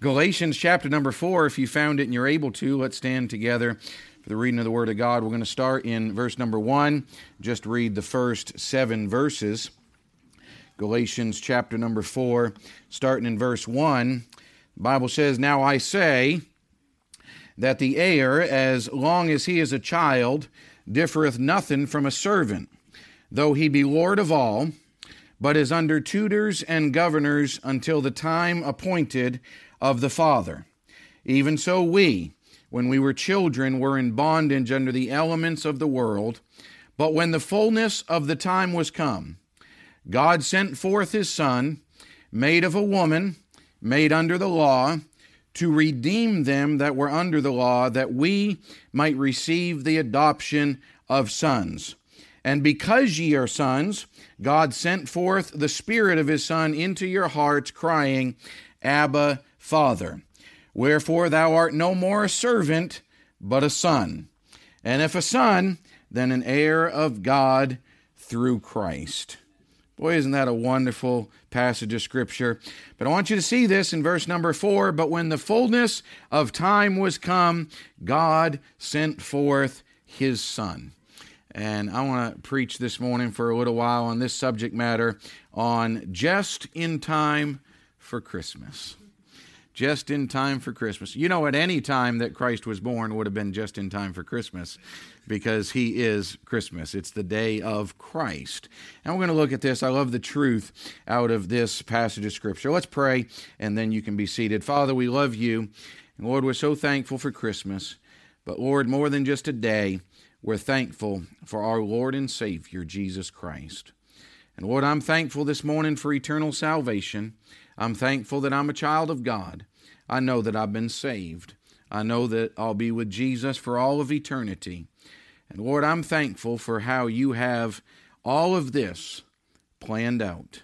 Galatians chapter number four, if you found it and you're able to, let's stand together for the reading of the Word of God. We're going to start in verse number one, just read the first seven verses. Galatians chapter number four, starting in verse one. The Bible says, Now I say that the heir, as long as he is a child, differeth nothing from a servant, though he be Lord of all but is under tutors and governors until the time appointed of the Father. Even so, we, when we were children, were in bondage under the elements of the world. But when the fullness of the time was come, God sent forth his Son, made of a woman, made under the law, to redeem them that were under the law, that we might receive the adoption of sons. And because ye are sons, God sent forth the Spirit of his Son into your hearts, crying, Abba, Father. Wherefore thou art no more a servant, but a son. And if a son, then an heir of God through Christ. Boy, isn't that a wonderful passage of Scripture? But I want you to see this in verse number four. But when the fullness of time was come, God sent forth his Son. And I want to preach this morning for a little while on this subject matter on just in time for Christmas just in time for Christmas. You know, at any time that Christ was born would have been just in time for Christmas because he is Christmas. It's the day of Christ. And we're going to look at this. I love the truth out of this passage of Scripture. Let's pray, and then you can be seated. Father, we love you. And Lord, we're so thankful for Christmas. But Lord, more than just a day, we're thankful for our Lord and Savior, Jesus Christ. And Lord, I'm thankful this morning for eternal salvation. I'm thankful that I'm a child of God. I know that I've been saved. I know that I'll be with Jesus for all of eternity. And Lord, I'm thankful for how you have all of this planned out.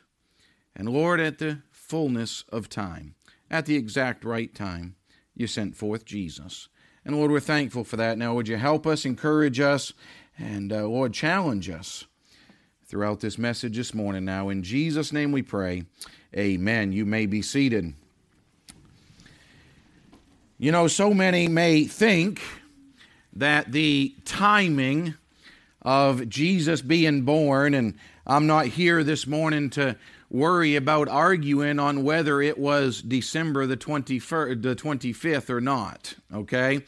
And Lord, at the fullness of time, at the exact right time, you sent forth Jesus. And Lord, we're thankful for that. Now, would you help us, encourage us, and uh, Lord, challenge us throughout this message this morning. Now, in Jesus' name we pray. Amen. You may be seated. You know, so many may think that the timing of Jesus being born, and I'm not here this morning to worry about arguing on whether it was December the 21st, the 25th or not, okay?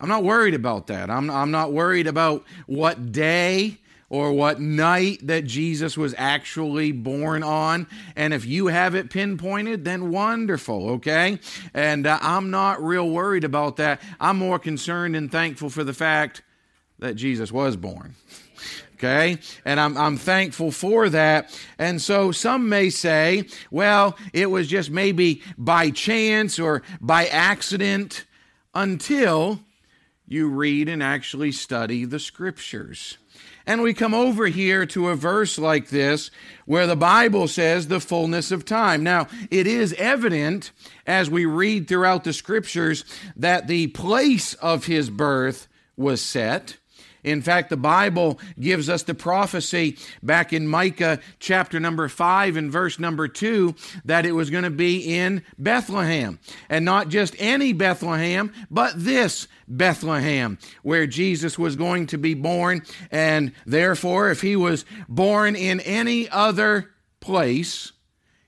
I'm not worried about that. I'm, I'm not worried about what day or what night that Jesus was actually born on. And if you have it pinpointed, then wonderful, okay? And uh, I'm not real worried about that. I'm more concerned and thankful for the fact that Jesus was born. Okay? And I'm, I'm thankful for that. And so some may say, well, it was just maybe by chance or by accident until you read and actually study the scriptures. And we come over here to a verse like this where the Bible says the fullness of time. Now, it is evident as we read throughout the scriptures that the place of his birth was set. In fact, the Bible gives us the prophecy back in Micah chapter number 5 and verse number 2 that it was going to be in Bethlehem. And not just any Bethlehem, but this Bethlehem, where Jesus was going to be born. And therefore, if he was born in any other place,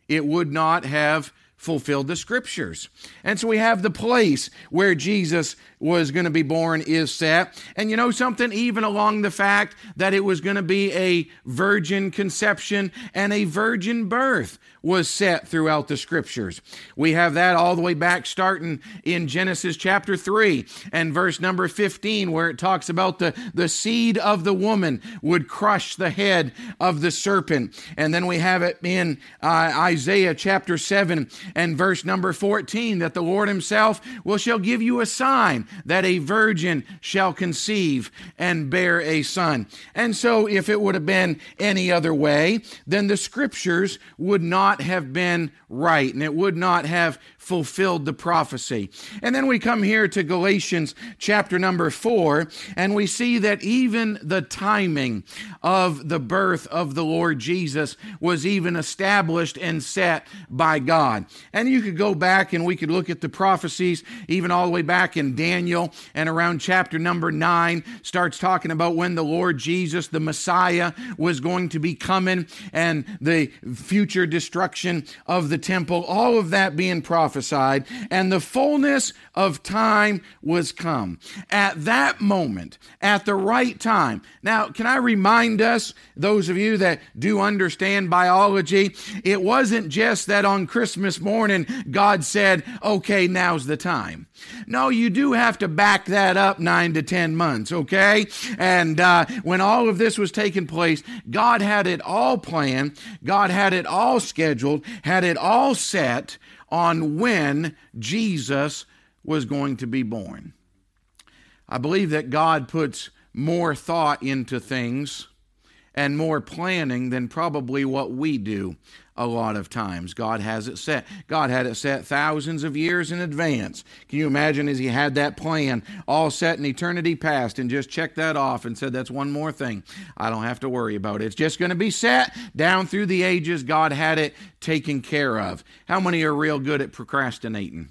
it would not have fulfilled the scriptures. And so we have the place where Jesus was going to be born is set. And you know something? Even along the fact that it was going to be a virgin conception and a virgin birth was set throughout the scriptures. We have that all the way back starting in Genesis chapter 3 and verse number 15, where it talks about the, the seed of the woman would crush the head of the serpent. And then we have it in uh, Isaiah chapter 7 and verse number 14 that the Lord himself will shall give you a sign that a virgin shall conceive and bear a son. And so, if it would have been any other way, then the scriptures would not have been right and it would not have fulfilled the prophecy. And then we come here to Galatians chapter number four, and we see that even the timing of the birth of the Lord Jesus was even established and set by God. And you could go back and we could look at the prophecies, even all the way back in Daniel and around chapter number nine, starts talking about when the Lord Jesus, the Messiah, was going to be coming and the future destruction of the temple, all of that being prophesied. And the fullness of time was come. At that moment, at the right time. Now, can I remind us, those of you that do understand biology, it wasn't just that on Christmas morning God said, okay, now's the time. No, you do have to back that up nine to ten months, okay? And uh, when all of this was taking place, God had it all planned, God had it all scheduled, had it all set on when Jesus was going to be born. I believe that God puts more thought into things and more planning than probably what we do a lot of times. God has it set. God had it set thousands of years in advance. Can you imagine as He had that plan all set in eternity past and just checked that off and said, That's one more thing I don't have to worry about. It's just going to be set down through the ages. God had it taken care of. How many are real good at procrastinating?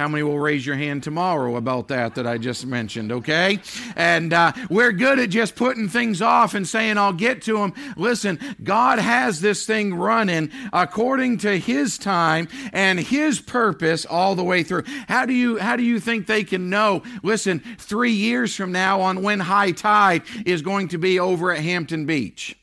How many will raise your hand tomorrow about that that I just mentioned, okay? And uh, we're good at just putting things off and saying, I'll get to them. Listen, God has this thing running according to His time and His purpose all the way through. How do you, how do you think they can know? Listen, three years from now on when high tide is going to be over at Hampton Beach.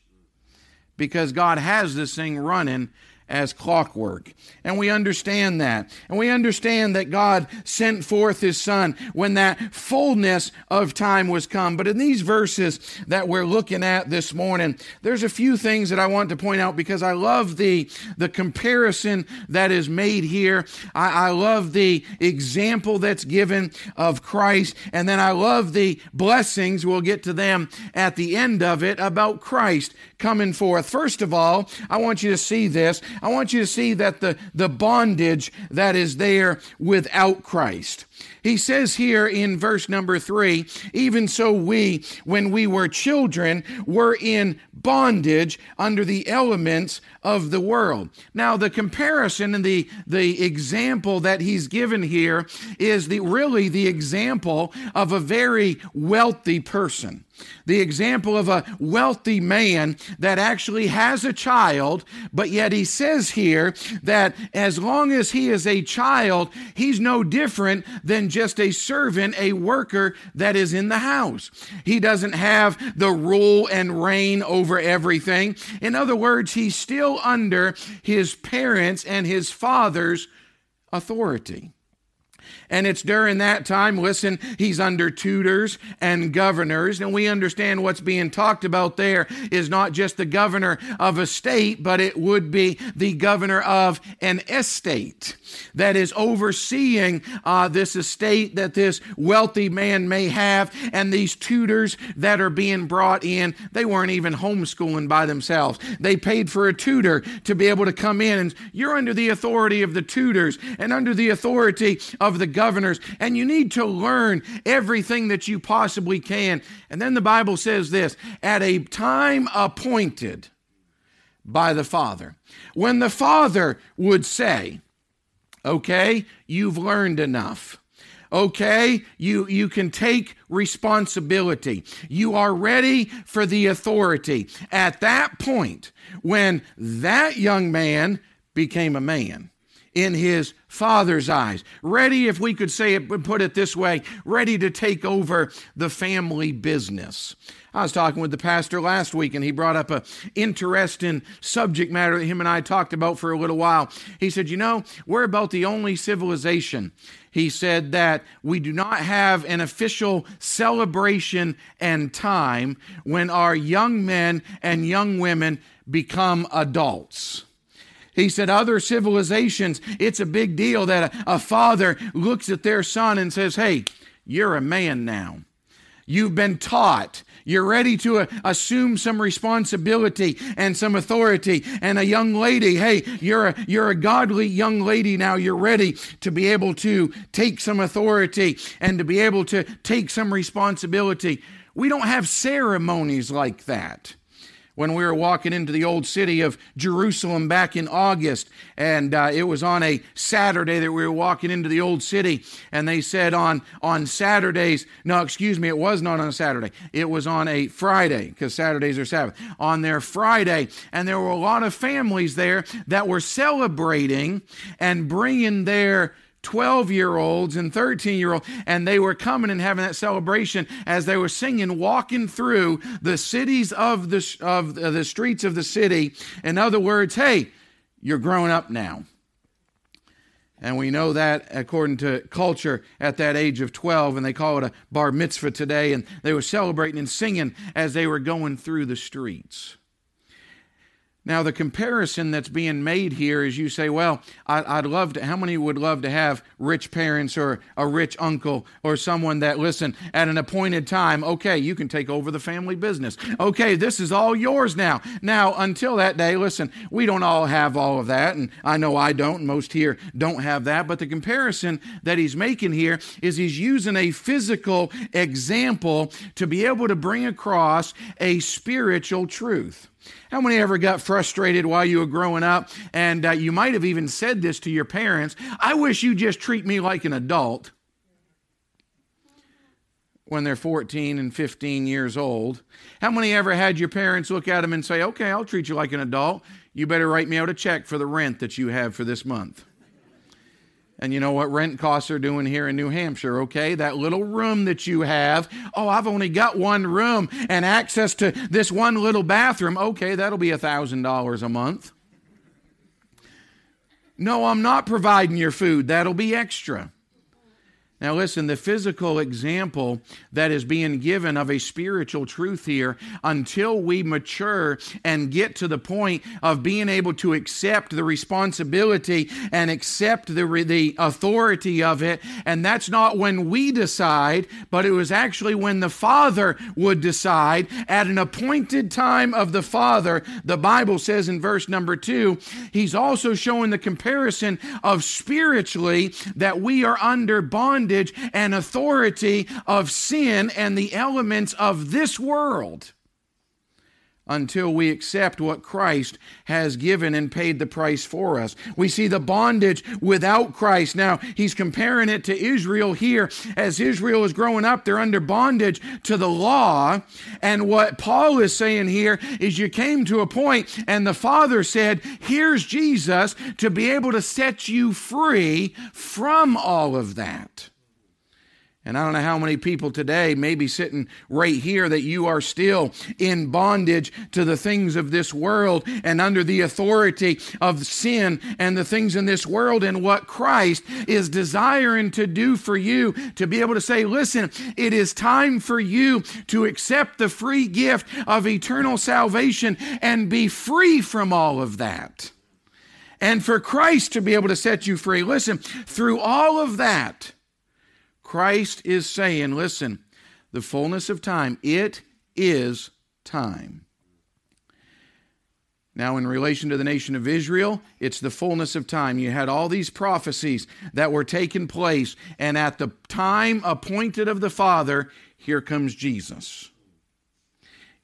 Because God has this thing running as clockwork. And we understand that. And we understand that God sent forth his son when that fullness of time was come. But in these verses that we're looking at this morning, there's a few things that I want to point out because I love the, the comparison that is made here. I, I love the example that's given of Christ. And then I love the blessings, we'll get to them at the end of it, about Christ coming forth. First of all, I want you to see this. I want you to see that the, the bondage that is there without Christ. He says here in verse number three, even so we, when we were children, were in bondage under the elements of the world. Now, the comparison and the, the example that he's given here is the really the example of a very wealthy person the example of a wealthy man that actually has a child, but yet he says here that as long as he is a child, he's no different than just a servant, a worker that is in the house. He doesn't have the rule and reign over everything. In other words, he's still under his parents' and his father's authority. And it's during that time, listen, he's under tutors and governors. And we understand what's being talked about there is not just the governor of a state, but it would be the governor of an estate that is overseeing uh, this estate that this wealthy man may have. And these tutors that are being brought in, they weren't even homeschooling by themselves. They paid for a tutor to be able to come in, and you're under the authority of the tutors and under the authority of the governors, and you need to learn everything that you possibly can. And then the Bible says this at a time appointed by the Father. When the Father would say, Okay, you've learned enough. Okay, you, you can take responsibility. You are ready for the authority. At that point, when that young man became a man, in his father's eyes. Ready, if we could say it, put it this way, ready to take over the family business. I was talking with the pastor last week and he brought up a interesting subject matter that him and I talked about for a little while. He said, "You know, we're about the only civilization." He said that we do not have an official celebration and time when our young men and young women become adults. He said, Other civilizations, it's a big deal that a, a father looks at their son and says, Hey, you're a man now. You've been taught. You're ready to uh, assume some responsibility and some authority. And a young lady, hey, you're a, you're a godly young lady now. You're ready to be able to take some authority and to be able to take some responsibility. We don't have ceremonies like that when we were walking into the old city of Jerusalem back in August. And uh, it was on a Saturday that we were walking into the old city. And they said on, on Saturdays, no, excuse me, it was not on a Saturday. It was on a Friday, because Saturdays are Sabbath. On their Friday. And there were a lot of families there that were celebrating and bringing their 12 year olds and 13 year olds, and they were coming and having that celebration as they were singing, walking through the cities of the, of uh, the streets of the city. In other words, hey, you're grown up now. And we know that according to culture at that age of 12, and they call it a bar mitzvah today, and they were celebrating and singing as they were going through the streets. Now, the comparison that's being made here is you say, well, I'd love to, how many would love to have rich parents or a rich uncle or someone that, listen, at an appointed time, okay, you can take over the family business. Okay, this is all yours now. Now, until that day, listen, we don't all have all of that, and I know I don't, most here don't have that, but the comparison that he's making here is he's using a physical example to be able to bring across a spiritual truth. How many ever got frustrated while you were growing up? And uh, you might have even said this to your parents I wish you just treat me like an adult when they're 14 and 15 years old. How many ever had your parents look at them and say, Okay, I'll treat you like an adult. You better write me out a check for the rent that you have for this month? And you know what rent costs are doing here in New Hampshire, okay? That little room that you have. Oh, I've only got one room and access to this one little bathroom. Okay, that'll be a $1,000 a month. No, I'm not providing your food. That'll be extra. Now, listen, the physical example that is being given of a spiritual truth here, until we mature and get to the point of being able to accept the responsibility and accept the, the authority of it. And that's not when we decide, but it was actually when the Father would decide at an appointed time of the Father. The Bible says in verse number two, he's also showing the comparison of spiritually that we are under bondage bondage and authority of sin and the elements of this world until we accept what Christ has given and paid the price for us. We see the bondage without Christ. Now, he's comparing it to Israel here. As Israel is growing up, they're under bondage to the law. And what Paul is saying here is you came to a point, and the Father said, Here's Jesus to be able to set you free from all of that. And I don't know how many people today may be sitting right here that you are still in bondage to the things of this world and under the authority of sin and the things in this world and what Christ is desiring to do for you to be able to say, listen, it is time for you to accept the free gift of eternal salvation and be free from all of that. And for Christ to be able to set you free. Listen, through all of that, Christ is saying, listen, the fullness of time, it is time. Now, in relation to the nation of Israel, it's the fullness of time. You had all these prophecies that were taking place, and at the time appointed of the Father, here comes Jesus.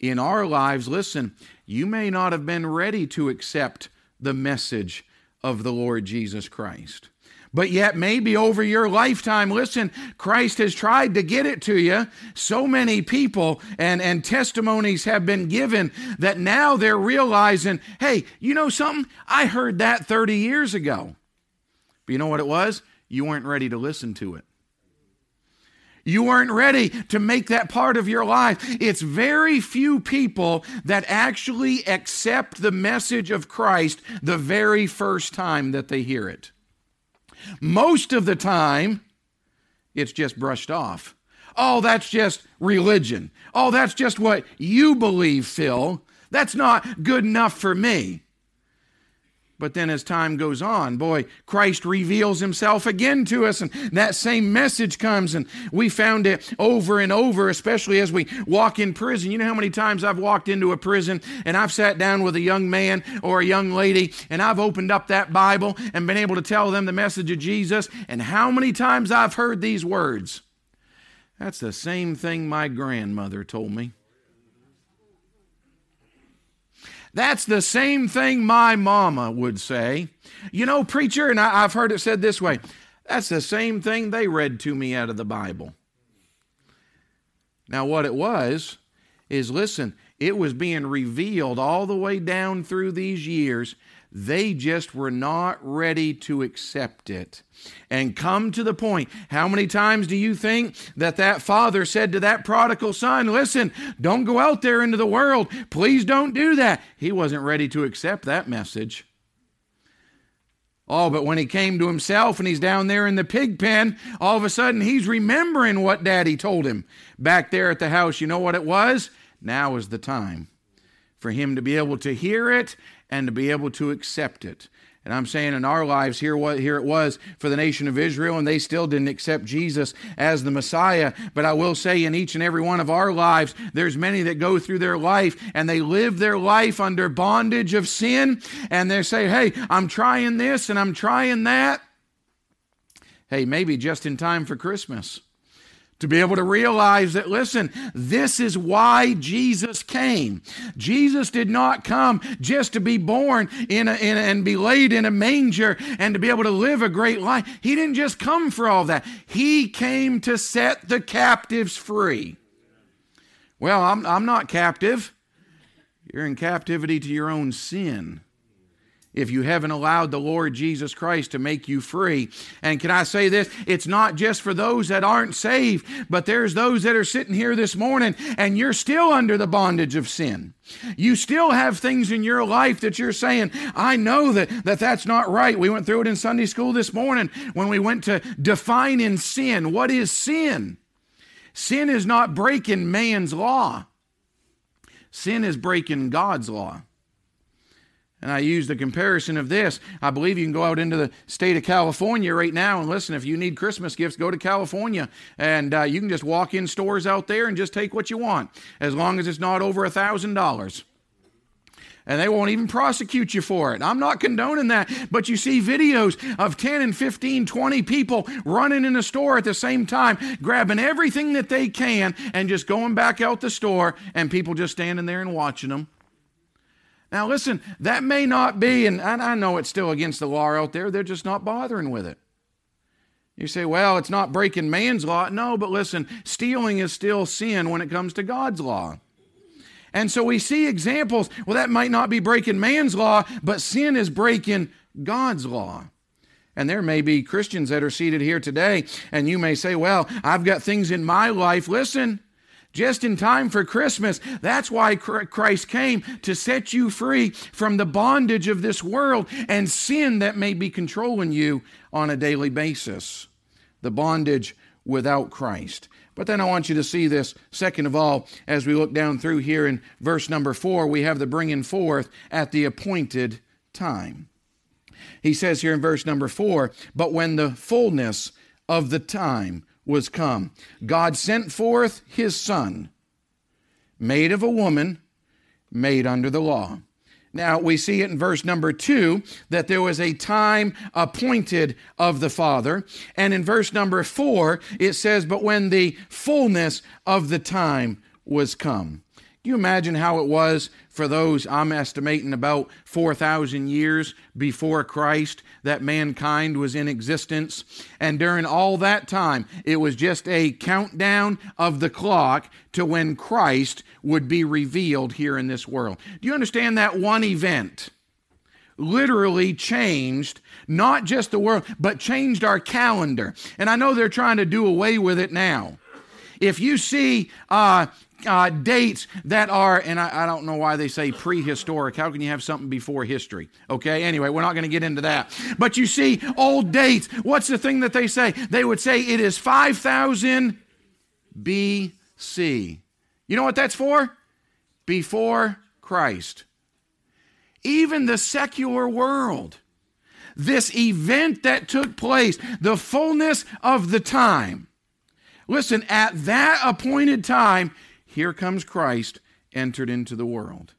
In our lives, listen, you may not have been ready to accept the message of the Lord Jesus Christ. But yet, maybe over your lifetime, listen, Christ has tried to get it to you. So many people and, and testimonies have been given that now they're realizing, hey, you know something? I heard that 30 years ago. But you know what it was? You weren't ready to listen to it. You weren't ready to make that part of your life. It's very few people that actually accept the message of Christ the very first time that they hear it. Most of the time, it's just brushed off. Oh, that's just religion. Oh, that's just what you believe, Phil. That's not good enough for me. But then as time goes on, boy, Christ reveals himself again to us, and that same message comes, and we found it over and over, especially as we walk in prison. You know how many times I've walked into a prison and I've sat down with a young man or a young lady, and I've opened up that Bible and been able to tell them the message of Jesus, and how many times I've heard these words. That's the same thing my grandmother told me. That's the same thing my mama would say. You know, preacher, and I, have heard it said this way that's the same thing they read to me out of the Bible. Now, what it was is listen, it was being revealed all the way down through these years they just were not ready to accept it and come to the point. How many times do you think that that father said to that prodigal son, Listen, don't go out there into the world. Please don't do that. He wasn't ready to accept that message. Oh, but when he came to himself and he's down there in the pig pen, all of a sudden he's remembering what daddy told him back there at the house. You know what it was? Now is the time for him to be able to hear it and to be able to accept it. And I'm saying in our lives, here, what, here it was for the nation of Israel, and they still didn't accept Jesus as the Messiah. But I will say, in each and every one of our lives, there's many that go through their life and they live their life under bondage of sin, and they say, Hey, I'm trying this and I'm trying that. Hey, maybe just in time for Christmas to be able to realize that, listen, this is why Jesus came. Jesus did not come just to be born in, a, in a, and be laid in a manger and to be able to live a great life. He didn't just come for all that, He came to set the captives free. Well, I'm, I'm not captive. You're in captivity to your own sin if you haven't allowed the Lord Jesus Christ to make you free. And can I say this? It's not just for those that aren't saved, but there's those that are sitting here this morning and you're still under the bondage of sin. You still have things in your life that you're saying, I know that, that that's not right. We went through it in Sunday school this morning when we went to defining sin. What is sin? Sin is not breaking man's law. Sin is breaking God's law. And I use the comparison of this. I believe you can go out into the state of California right now and listen, if you need Christmas gifts, go to California and uh, you can just walk in stores out there and just take what you want as long as it's not over a $1,000 and they won't even prosecute you for it. I'm not condoning that, but you see videos of 10 and 15, 20 people running in a store at the same time, grabbing everything that they can and just going back out the store, and people just standing there and watching them. Now, listen, that may not be, and I know it's still against the law out there, they're just not bothering with it. You say, well, it's not breaking man's law. No, but listen, stealing is still sin when it comes to God's law. And so we see examples, well, that might not be breaking man's law, but sin is breaking God's law. And there may be Christians that are seated here today, and you may say, well, I've got things in my life. Listen, just in time for Christmas. That's why Christ came to set you free from the bondage of this world and sin that may be controlling you on a daily basis. The bondage without Christ. But then I want you to see this, second of all, as we look down through here in verse number four, we have the bringing forth at the appointed time. He says here in verse number four, but when the fullness of the time was come. God sent forth his son, made of a woman, made under the law. Now, we see it in verse number two that there was a time appointed of the Father. And in verse number four, it says, But when the fullness of the time was come. Do you imagine how it was for those, I'm estimating about 4,000 years before Christ, that mankind was in existence? And during all that time, it was just a countdown of the clock to when Christ would be revealed here in this world. Do you understand that one event? literally changed not just the world, but changed our calendar. And I know they're trying to do away with it now. If you see uh, uh, dates that are, and I, I, don't know why they say prehistoric. How can you have something before history? Okay, anyway, we're not going to get into that. But you see, old dates, what's the thing that they say? They would say it is 5000 BC. You know what that's for? Before Christ. even the secular world, this event that took place, the fullness of the time. Listen, at that appointed time, here comes Christ entered into the world.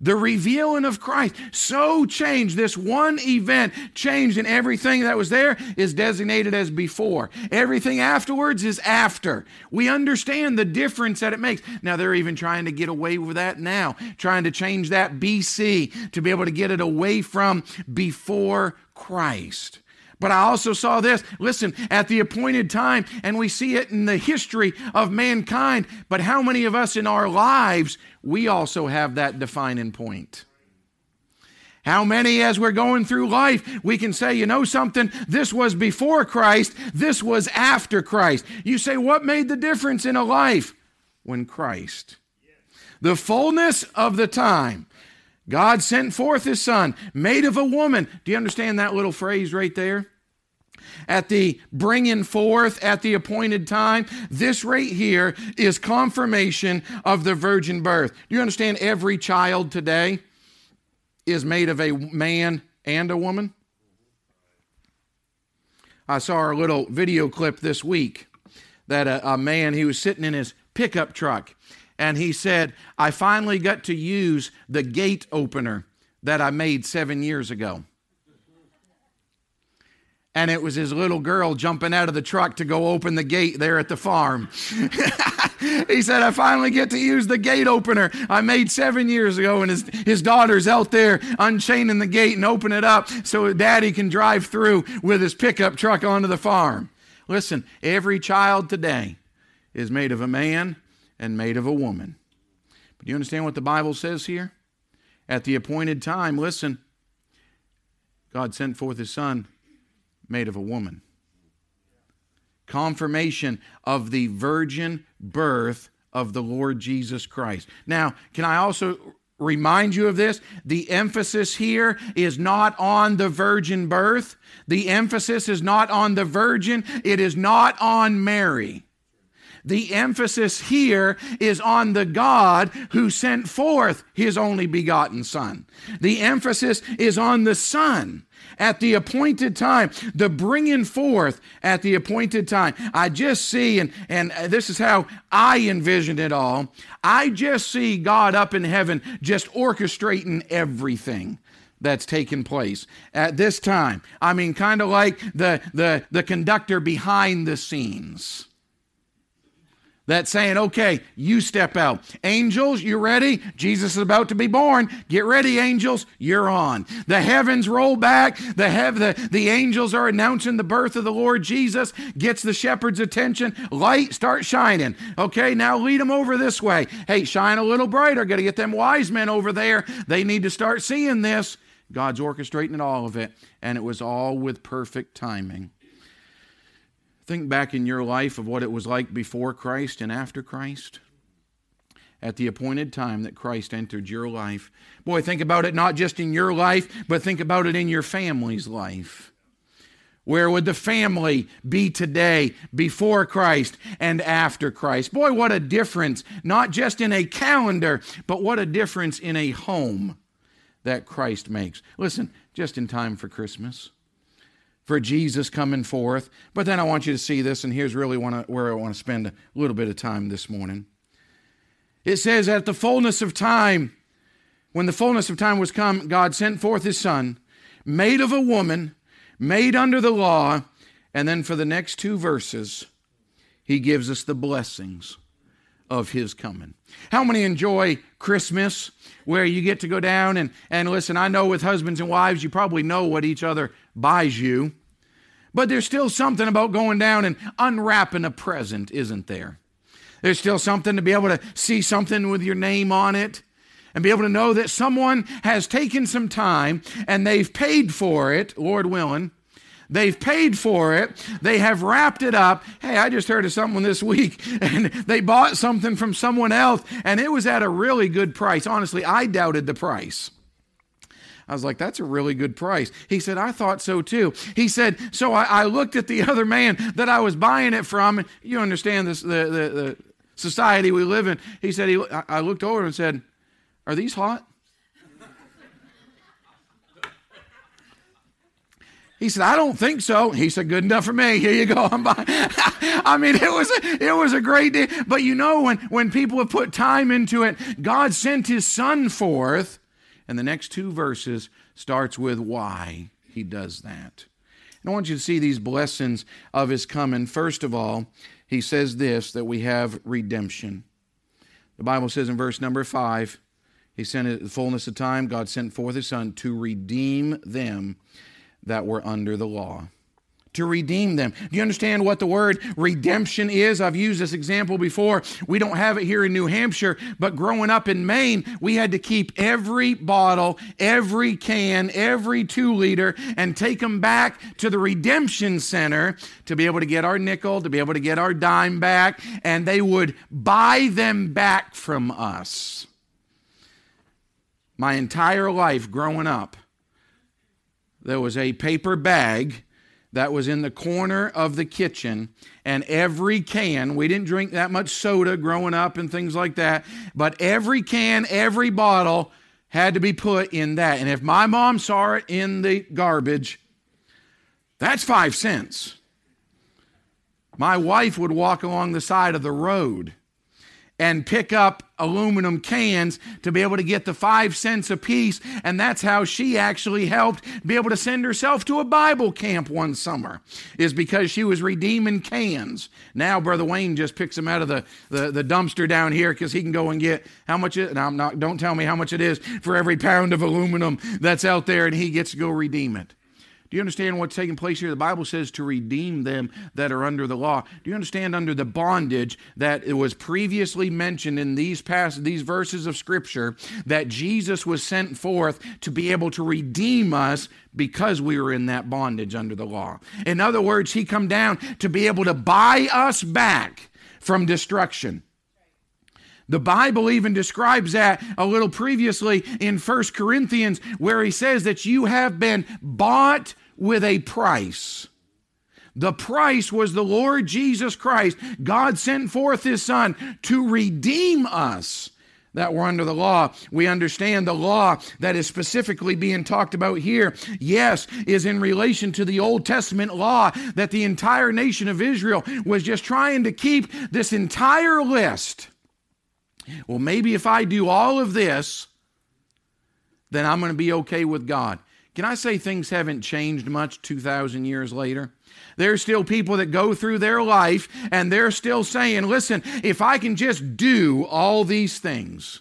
The revealing of Christ so changed. This one event changed, and everything that was there is designated as before. Everything afterwards is after. We understand the difference that it makes. Now, they're even trying to get away with that now, trying to change that BC to be able to get it away from before Christ. But I also saw this, listen, at the appointed time, and we see it in the history of mankind. But how many of us in our lives we also have that defining point. How many, as we're going through life, we can say, you know something, this was before Christ, this was after Christ. You say, what made the difference in a life? When Christ. The fullness of the time. God sent forth his son, made of a woman. Do you understand that little phrase right there? At the bringing forth at the appointed time. This right here is confirmation of the virgin birth. Do you understand every child today is made of a man and a woman? I saw a little video clip this week that a, a man, he was sitting in his pickup truck and he said, I finally got to use the gate opener that I made seven years ago and it was his little girl jumping out of the truck to go open the gate there at the farm. he said, I finally get to use the gate opener I made seven years ago, and his, his daughter's out there unchaining the gate and open it up so daddy can drive through with his pickup truck onto the farm. Listen, every child today is made of a man and made of a woman. But do you understand what the Bible says here? At the appointed time, listen, God sent forth his son made of a woman. Confirmation of the virgin birth of the Lord Jesus Christ. Now, can I also remind you of this? The emphasis here is not on the virgin birth. The emphasis is not on the virgin. It is not on Mary. The emphasis here is on the God who sent forth his only begotten Son. The emphasis is on the Son at the appointed time, the bringing forth at the appointed time. I just see, and, and uh, this is how I envisioned it all. I just see God up in heaven just orchestrating everything that's taken place at this time. I mean, kind of like the, the, the conductor behind the scenes that's saying, okay, you step out. Angels, you ready? Jesus is about to be born. Get ready, angels. You're on. The heavens roll back. The, hev- the, the angels are announcing the birth of the Lord Jesus. Gets the shepherd's attention. Light, start shining. Okay, now lead them over this way. Hey, shine a little brighter. Got to get them wise men over there. They need to start seeing this. God's orchestrating all of it. And it was all with perfect timing. Think back in your life of what it was like before Christ and after Christ. At the appointed time that Christ entered your life. Boy, think about it not just in your life, but think about it in your family's life. Where would the family be today before Christ and after Christ? Boy, what a difference, not just in a calendar, but what a difference in a home that Christ makes. Listen, just in time for Christmas for Jesus coming forth. But then I want you to see this, and here's really where I want to spend a little bit of time this morning. It says, At the fullness of time, when the fullness of time was come, God sent forth his Son, made of a woman, made under the law. And then for the next two verses, he gives us the blessings of his coming. How many enjoy Christmas where you get to go down and, and listen? I know with husbands and wives, you probably know what each other buys you, but there's still something about going down and unwrapping a present, isn't there? There's still something to be able to see something with your name on it and be able to know that someone has taken some time and they've paid for it, Lord willing, They've paid for it. They have wrapped it up. Hey, I just heard of someone this week and they bought something from someone else and it was at a really good price. Honestly, I doubted the price. I was like, that's a really good price. He said, I thought so too. He said, so I, I looked at the other man that I was buying it from. You understand this, the, the, the society we live in. He said, he, I looked over and said, Are these hot? He said, I don't think so. He said, good enough for me. Here you go. I'm by. I mean, it was, a, it was a great day. But you know, when, when people have put time into it, God sent his son forth. And the next two verses starts with why he does that. And I want you to see these blessings of his coming. First of all, he says this that we have redemption. The Bible says in verse number five, he sent it the fullness of time, God sent forth his son to redeem them that were under the law to redeem them. Do you understand what the word redemption is? I've used this example before. We don't have it here in New Hampshire, but growing up in Maine, we had to keep every bottle, every can, every two liter, and take them back to the redemption center to be able to get our nickel, to be able to get our dime back, and they would buy them back from us. My entire life growing up, there was a paper bag that was in the corner of the kitchen, and every can, we didn't drink that much soda growing up and things like that, but every can, every bottle had to be put in that. And if my mom saw it in the garbage, that's five cents. My wife would walk along the side of the road and pick up aluminum cans to be able to get the five cents a piece. And that's how she actually helped be able to send herself to a Bible camp one summer, is because she was redeeming cans. Now, Brother Wayne just picks them out of the, the, the dumpster down here because he can go and get how much it, and I'm not, don't tell me how much it is for every pound of aluminum that's out there, and he gets to go redeem it. Do you understand what's taking place here? The Bible says to redeem them that are under the law. Do you understand under the bondage that it was previously mentioned in these past these verses of scripture that Jesus was sent forth to be able to redeem us because we were in that bondage under the law. In other words, he come down to be able to buy us back from destruction. The Bible even describes that a little previously in First Corinthians, where he says that you have been bought with a price. The price was the Lord Jesus Christ. God sent forth his Son to redeem us that were under the law. We understand the law that is specifically being talked about here, yes, is in relation to the Old Testament law that the entire nation of Israel was just trying to keep this entire list. Well, maybe if I do all of this, then I'm going to be okay with God. Can I say things haven't changed much 2,000 years later? There's still people that go through their life and they're still saying, listen, if I can just do all these things,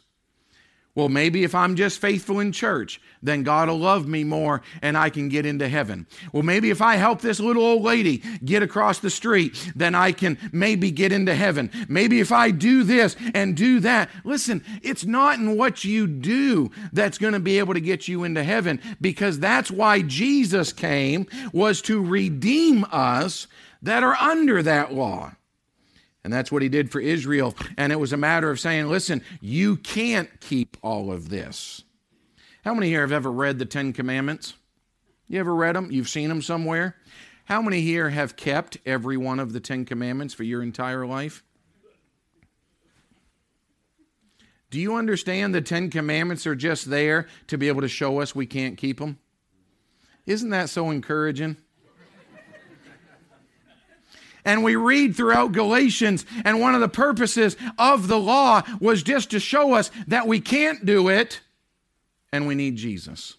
well, maybe if I'm just faithful in church, then God will love me more and I can get into heaven. Well, maybe if I help this little old lady get across the street, then I can maybe get into heaven. Maybe if I do this and do that. Listen, it's not in what you do that's going to be able to get you into heaven because that's why Jesus came was to redeem us that are under that law. And that's what he did for Israel. And it was a matter of saying, listen, you can't keep all of this. How many here have ever read the Ten Commandments? You ever read them? You've seen them somewhere? How many here have kept every one of the Ten Commandments for your entire life? Do you understand the Ten Commandments are just there to be able to show us we can't keep them? Isn't that so encouraging? And we read throughout Galatians, and one of the purposes of the law was just to show us that we can't do it and we need Jesus.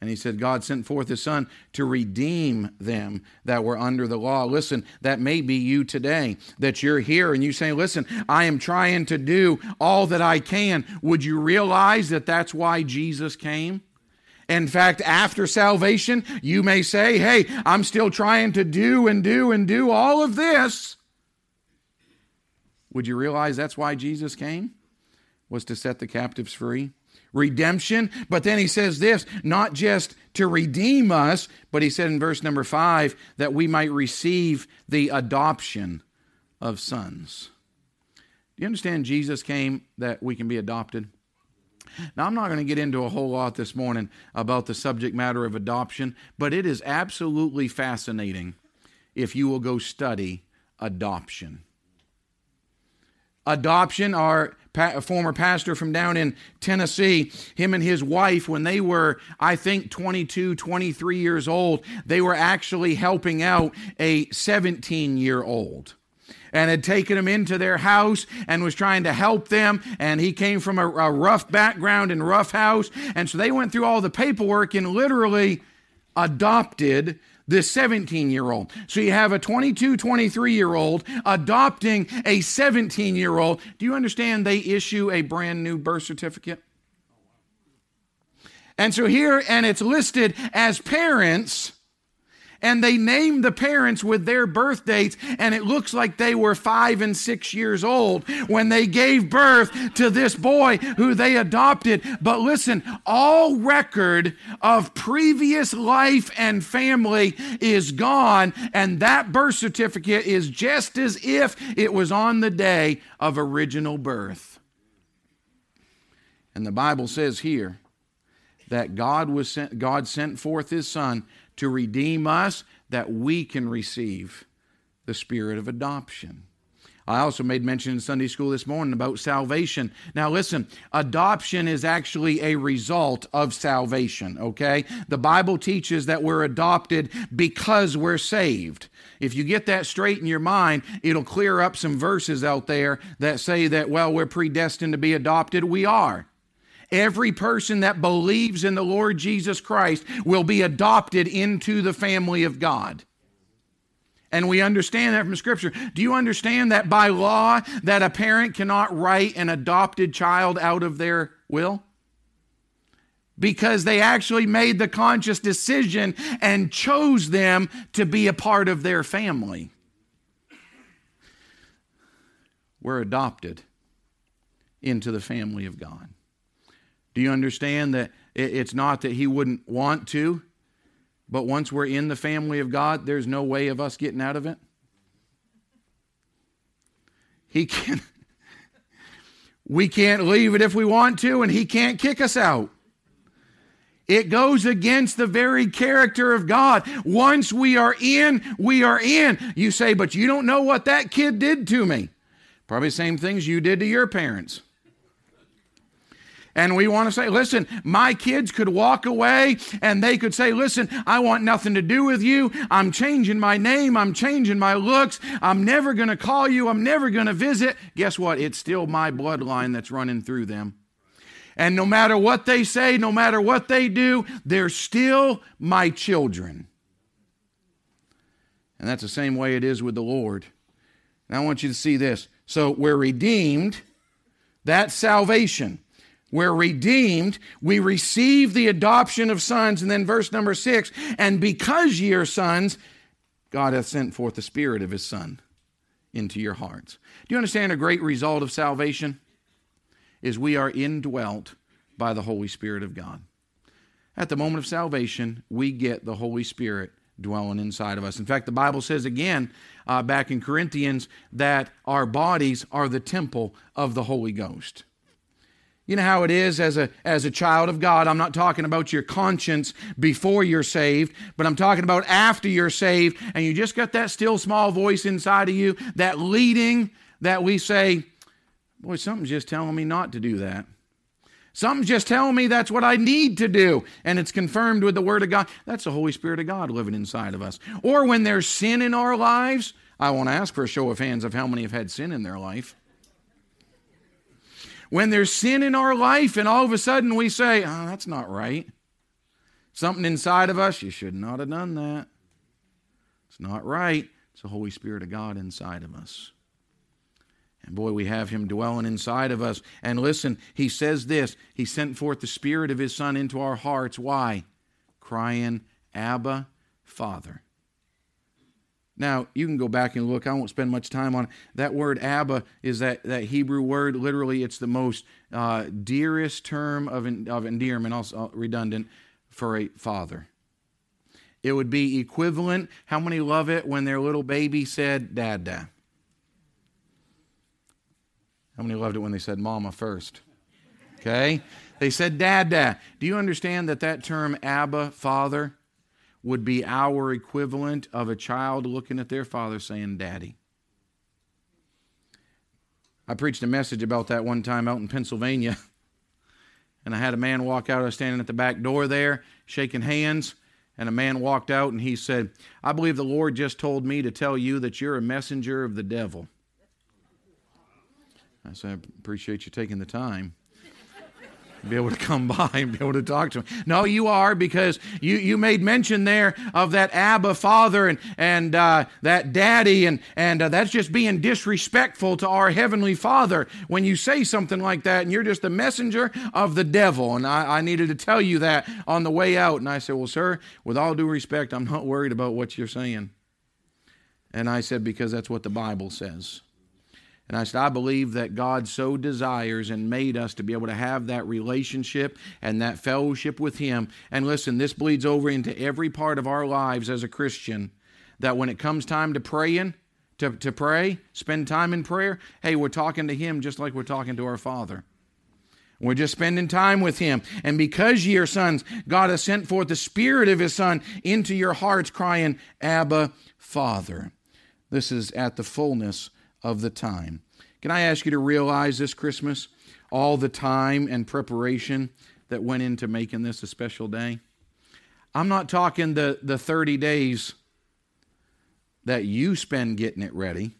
And he said, God sent forth his son to redeem them that were under the law. Listen, that may be you today, that you're here and you say, Listen, I am trying to do all that I can. Would you realize that that's why Jesus came? In fact, after salvation, you may say, Hey, I'm still trying to do and do and do all of this. Would you realize that's why Jesus came? Was to set the captives free? Redemption. But then he says this not just to redeem us, but he said in verse number five that we might receive the adoption of sons. Do you understand Jesus came that we can be adopted? Now, I'm not going to get into a whole lot this morning about the subject matter of adoption, but it is absolutely fascinating if you will go study adoption. adoption. Our pa- former pastor from down in Tennessee, him and his wife, when they were, I think, 22, 23 years old, they were actually helping out a 17 year old and had taken him into their house and was trying to help them. And he came from a, a, rough background and rough house. And so they went through all the paperwork and literally adopted this 17 year old. So you have a 22, 23 year old adopting a 17 year old. Do you understand they issue a brand new birth certificate? And so here, and it's listed as parents and they named the parents with their birth dates, and it looks like they were five and six years old when they gave birth to this boy who they adopted. But listen, all record of previous life and family is gone, and that birth certificate is just as if it was on the day of original birth. And the Bible says here that God was sent, God sent forth his son to redeem us that we can receive the spirit of adoption. I also made mention in Sunday school this morning about salvation. Now, listen, adoption is actually a result of salvation, okay? The Bible teaches that we're adopted because we're saved. If you get that straight in your mind, it'll clear up some verses out there that say that, well, we're predestined to be adopted. We are. Every person that believes in the Lord Jesus Christ will be adopted into the family of God. And we understand that from Scripture. Do you understand that by law that a parent cannot write an adopted child out of their will? Because they actually made the conscious decision and chose them to be a part of their family. We're adopted into the family of God. Do you understand that it's not that he wouldn't want to, but once we're in the family of God, there's no way of us getting out of it? He can we can't leave it if we want to and he can't kick us out. It goes against the very character of God. Once we are in, we are in. You say, but you don't know what that kid did to me. Probably the same things you did to your parents. And we want to say, listen, my kids could walk away and they could say, listen, I want nothing to do with you. I'm changing my name. I'm changing my looks. I'm never going to call you. I'm never going to visit. Guess what? It's still my bloodline that's running through them. And no matter what they say, no matter what they do, they're still my children. And that's the same way it is with the Lord. And I want you to see this. So we're redeemed. That's salvation. We're redeemed. We receive the adoption of sons. And then verse number six, and because ye are sons, God hath sent forth the Spirit of His Son into your hearts. Do you understand a great result of salvation? Is we are indwelt by the Holy Spirit of God. At the moment of salvation, we get the Holy Spirit dwelling inside of us. In fact, the Bible says again uh, back in Corinthians that our bodies are the temple of the Holy Ghost. You know how it is as a, as a child of God. I'm not talking about your conscience before you're saved, but I'm talking about after you're saved and you just got that still small voice inside of you, that leading that we say, boy, something's just telling me not to do that. Something's just telling me that's what I need to do. And it's confirmed with the Word of God. That's the Holy Spirit of God living inside of us. Or when there's sin in our lives, I won't ask for a show of hands of how many have had sin in their life when there's sin in our life and all of a sudden we say, oh, that's not right. Something inside of us, you should not have done that. It's not right. It's the Holy Spirit of God inside of us. And boy, we have him dwelling inside of us. And listen, he says this He sent forth the Spirit of His Son into our hearts. Why? Crying, Abba, Father. Now, you can go back and look. I won't spend much time on it. That word Abba is that, that Hebrew word. Literally, it's the most uh, dearest term of, of endearment, also uh, redundant, for a father. It would be equivalent. How many love it when their little baby said, Dada? How many loved it when they said Mama first? Okay? They said Dada. Do you understand that that term Abba, Father, would be our equivalent of a child looking at their father saying, Daddy. I preached a message about that one time out in Pennsylvania. And I had a man walk out. I was standing at the back door there, shaking hands. And a man walked out and he said, I believe the Lord just told me to tell you that you're a messenger of the devil. I said, I appreciate you taking the time be able to come by and be able to talk to him. No, you are because you, you made mention there of that Abba Father and, and uh, that Daddy, and, and uh, that's just being disrespectful to our Heavenly Father when you say something like that and you're just a messenger of the devil. And I, I needed to tell you that on the way out. And I said, Well, sir, with all due respect, I'm not worried about what you're saying. And I said, Because that's what the Bible says. And I said, I believe that God so desires and made us to be able to have that relationship and that fellowship with Him. And listen, this bleeds over into every part of our lives as a Christian. That when it comes time to praying, to, to pray, spend time in prayer, hey, we're talking to Him just like we're talking to our Father. We're just spending time with Him. And because ye are sons, God has sent forth the Spirit of His Son into your hearts, crying, Abba, Father. This is at the fullness of the time. Can I ask you to realize this Christmas all the time and preparation that went into making this a special day? I'm not talking the, the 30 days that you spend getting it ready.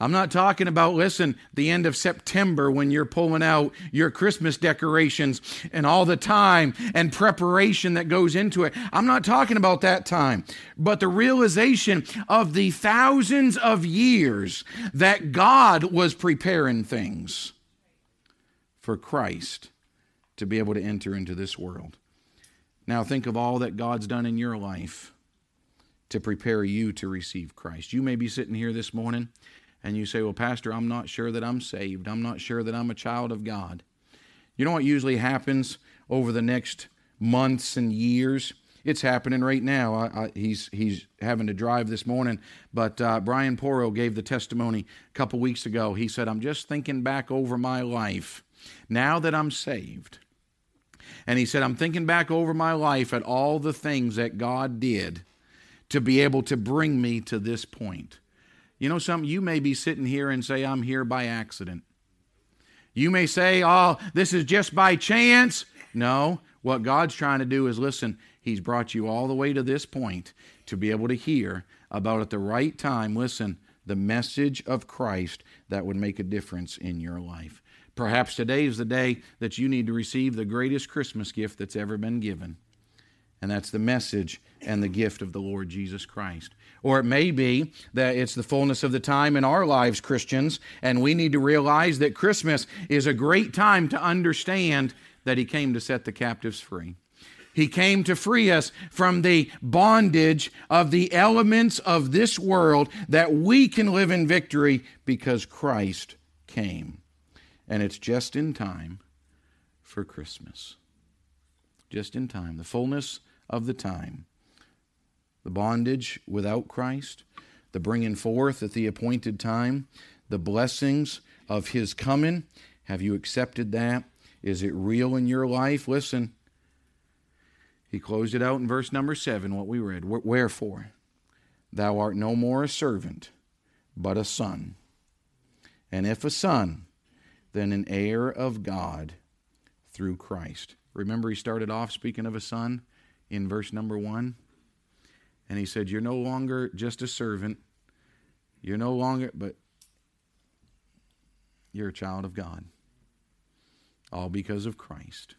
I'm not talking about, listen, the end of September when you're pulling out your Christmas decorations and all the time and preparation that goes into it. I'm not talking about that time. But the realization of the thousands of years that God was preparing things for Christ to be able to enter into this world. Now, think of all that God's done in your life to prepare you to receive Christ. You may be sitting here this morning and you say, Well, Pastor, I'm not sure that I'm saved. I'm not sure that I'm a child of God. You know what usually happens over the next months and years? It's happening right now. I, I, he's he's having to drive this morning, but uh, Brian Poro gave the testimony a couple weeks ago. He said, "I'm just thinking back over my life now that I'm saved." And he said, I'm thinking back over my life at all the things that God did to be able to bring me to this point. You know something? You may be sitting here and say, I'm here by accident. You may say, oh, this is just by chance. No, what God's trying to do is listen, He's brought you all the way to this point to be able to hear about at the right time, listen, the message of Christ that would make a difference in your life. Perhaps today is the day that you need to receive the greatest Christmas gift that's ever been given, and that's the message and the gift of the Lord Jesus Christ. Or it may be that it's the fullness of the time in our lives, Christians, and we need to realize that Christmas is a great time to understand that He came to set the captives free. He came to free us from the bondage of the elements of this world that we can live in victory because Christ came. And it's just in time for Christmas. Just in time. The fullness of the time the bondage without Christ, the bringing forth at the appointed time, the blessings of His coming. Have you accepted that? Is it real in your life? Listen, he closed it out in verse number seven, what we read. Wherefore, thou art no more a servant, but a son. And if a son, then an heir of God through Christ. Remember, he started off speaking of a son in verse number one. And he said, You're no longer just a servant. You're no longer, but you're a child of God. All because of Christ.